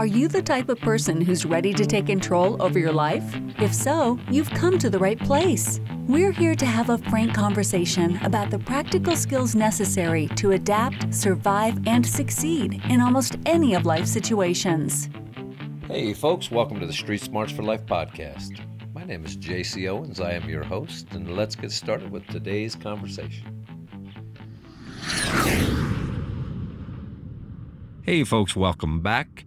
Are you the type of person who's ready to take control over your life? If so, you've come to the right place. We're here to have a frank conversation about the practical skills necessary to adapt, survive, and succeed in almost any of life's situations. Hey, folks, welcome to the Street Smarts for Life podcast. My name is JC Owens. I am your host, and let's get started with today's conversation. Hey, folks, welcome back.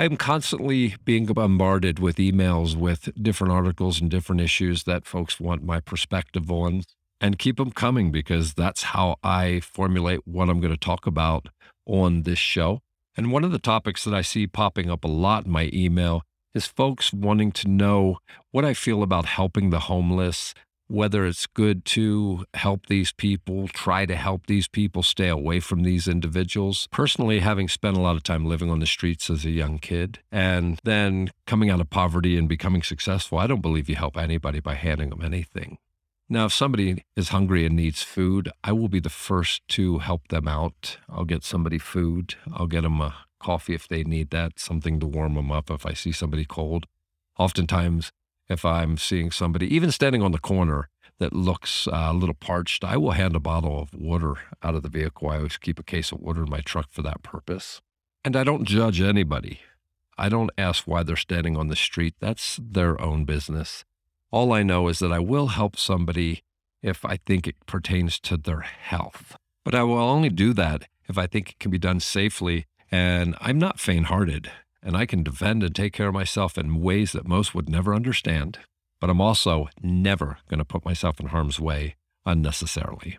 I'm constantly being bombarded with emails with different articles and different issues that folks want my perspective on, and keep them coming because that's how I formulate what I'm going to talk about on this show. And one of the topics that I see popping up a lot in my email is folks wanting to know what I feel about helping the homeless, whether it's good to help these people, try to help these people stay away from these individuals. Personally, having spent a lot of time living on the streets as a young kid and then coming out of poverty and becoming successful, I don't believe you help anybody by handing them anything. Now, if somebody is hungry and needs food, I will be the first to help them out. I'll get somebody food. I'll get them a coffee if they need that, something to warm them up if I see somebody cold. Oftentimes, if I'm seeing somebody, even standing on the corner, that looks uh, a little parched, I will hand a bottle of water out of the vehicle. I always keep a case of water in my truck for that purpose. And I don't judge anybody. I don't ask why they're standing on the street. That's their own business. All I know is that I will help somebody if I think it pertains to their health. But I will only do that if I think it can be done safely. And I'm not faint hearted and I can defend and take care of myself in ways that most would never understand. But I'm also never going to put myself in harm's way unnecessarily.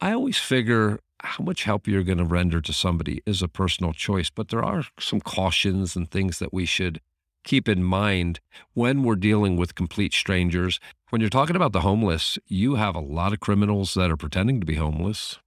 I always figure how much help you're going to render to somebody is a personal choice, but there are some cautions and things that we should keep in mind when we're dealing with complete strangers. When you're talking about the homeless, you have a lot of criminals that are pretending to be homeless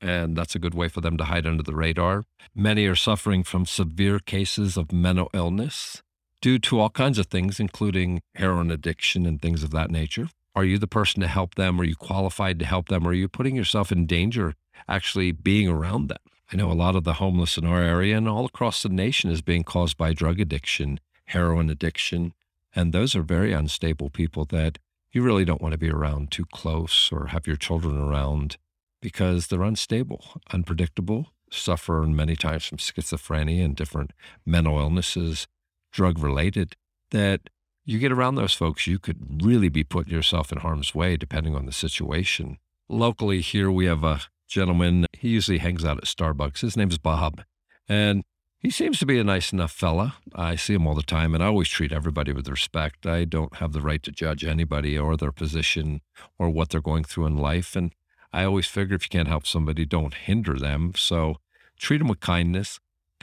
and that's a good way for them to hide under the radar. Many are suffering from severe cases of mental illness due to all kinds of things, including heroin addiction and things of that nature. Are you the person to help them? Are you qualified to help them? Are you putting yourself in danger actually being around them? I know a lot of the homeless in our area and all across the nation is being caused by drug addiction, heroin addiction, and those are very unstable people that you really don't want to be around too close or have your children around because they're unstable, unpredictable, suffer many times from schizophrenia and different mental illnesses, drug related, that you get around those folks, you could really be putting yourself in harm's way depending on the situation. Locally here, we have a gentleman. He usually hangs out at Starbucks. His name's Bob. And he seems to be a nice enough fella. I see him all the time, and I always treat everybody with respect. I don't have the right to judge anybody or their position or what they're going through in life. And I always figure if you can't help somebody, don't hinder them. So treat them with kindness.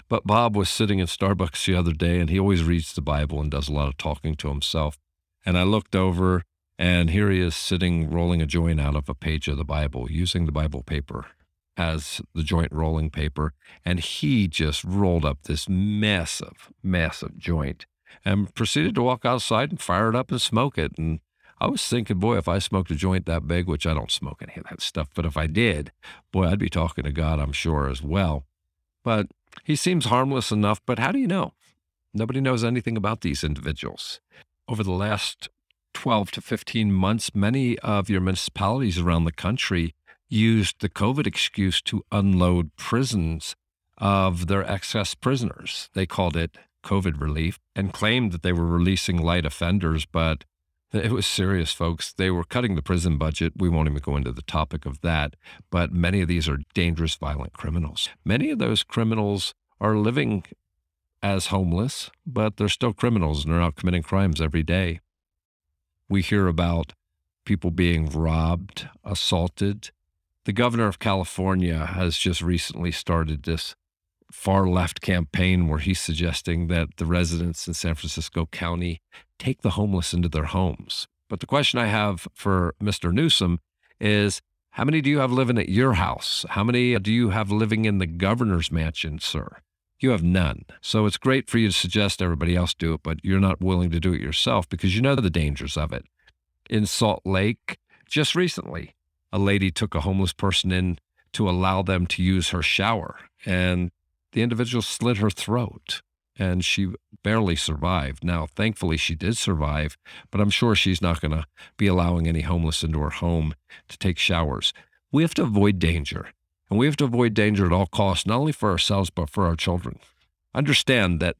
But Bob was sitting in Starbucks the other day and he always reads the Bible and does a lot of talking to himself. And I looked over and here he is sitting rolling a joint out of a page of the Bible using the Bible paper as the joint rolling paper. And he just rolled up this massive, massive joint and proceeded to walk outside and fire it up and smoke it. And I was thinking, boy, if I smoked a joint that big, which I don't smoke any of that stuff, but if I did, boy, I'd be talking to God, I'm sure, as well. But he seems harmless enough, but how do you know? Nobody knows anything about these individuals. Over the last 12 to 15 months, many of your municipalities around the country used the COVID excuse to unload prisons of their excess prisoners. They called it COVID relief and claimed that they were releasing light offenders, but it was serious, folks. They were cutting the prison budget. We won't even go into the topic of that. But many of these are dangerous, violent criminals. Many of those criminals are living as homeless, but they're still criminals and they're out committing crimes every day. We hear about people being robbed, assaulted. The governor of California has just recently started this far left campaign where he's suggesting that the residents in San Francisco County take the homeless into their homes. But the question I have for Mr. Newsom is how many do you have living at your house? How many do you have living in the governor's mansion, sir? You have none. So it's great for you to suggest everybody else do it, but you're not willing to do it yourself because you know the dangers of it. In Salt Lake, just recently, a lady took a homeless person in to allow them to use her shower, and the individual slit her throat and she barely survived. Now, thankfully, she did survive, but I'm sure she's not going to be allowing any homeless into her home to take showers. We have to avoid danger, and we have to avoid danger at all costs, not only for ourselves, but for our children. Understand that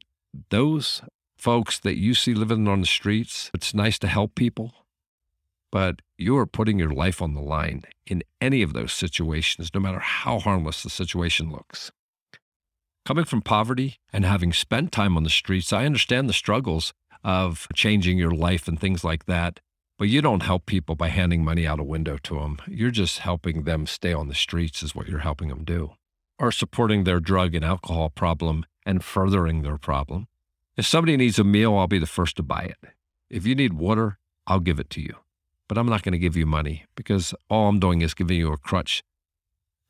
those folks that you see living on the streets, it's nice to help people, but you are putting your life on the line in any of those situations, no matter how harmless the situation looks. Coming from poverty and having spent time on the streets, I understand the struggles of changing your life and things like that. But you don't help people by handing money out a window to them. You're just helping them stay on the streets, is what you're helping them do, or supporting their drug and alcohol problem and furthering their problem. If somebody needs a meal, I'll be the first to buy it. If you need water, I'll give it to you. But I'm not going to give you money because all I'm doing is giving you a crutch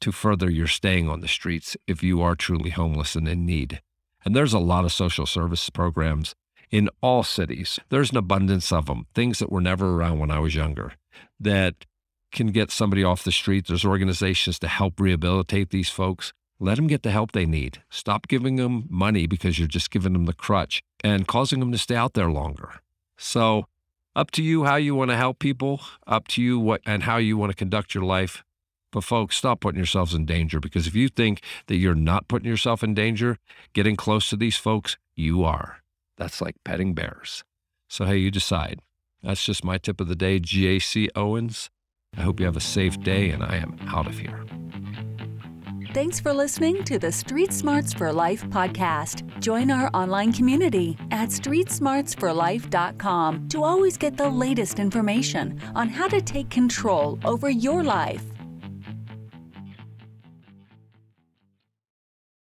to further your staying on the streets if you are truly homeless and in need. And there's a lot of social service programs in all cities. There's an abundance of them, things that were never around when I was younger, that can get somebody off the street. There's organizations to help rehabilitate these folks. Let them get the help they need. Stop giving them money because you're just giving them the crutch and causing them to stay out there longer. So, up to you how you want to help people, up to you what and how you want to conduct your life. But folks, stop putting yourselves in danger because if you think that you're not putting yourself in danger, getting close to these folks, you are. That's like petting bears. So, hey, you decide. That's just my tip of the day, JC Owens. I hope you have a safe day, and I am out of here. Thanks for listening to the Street Smarts for Life podcast. Join our online community at streetsmartsforlife.com to always get the latest information on how to take control over your life.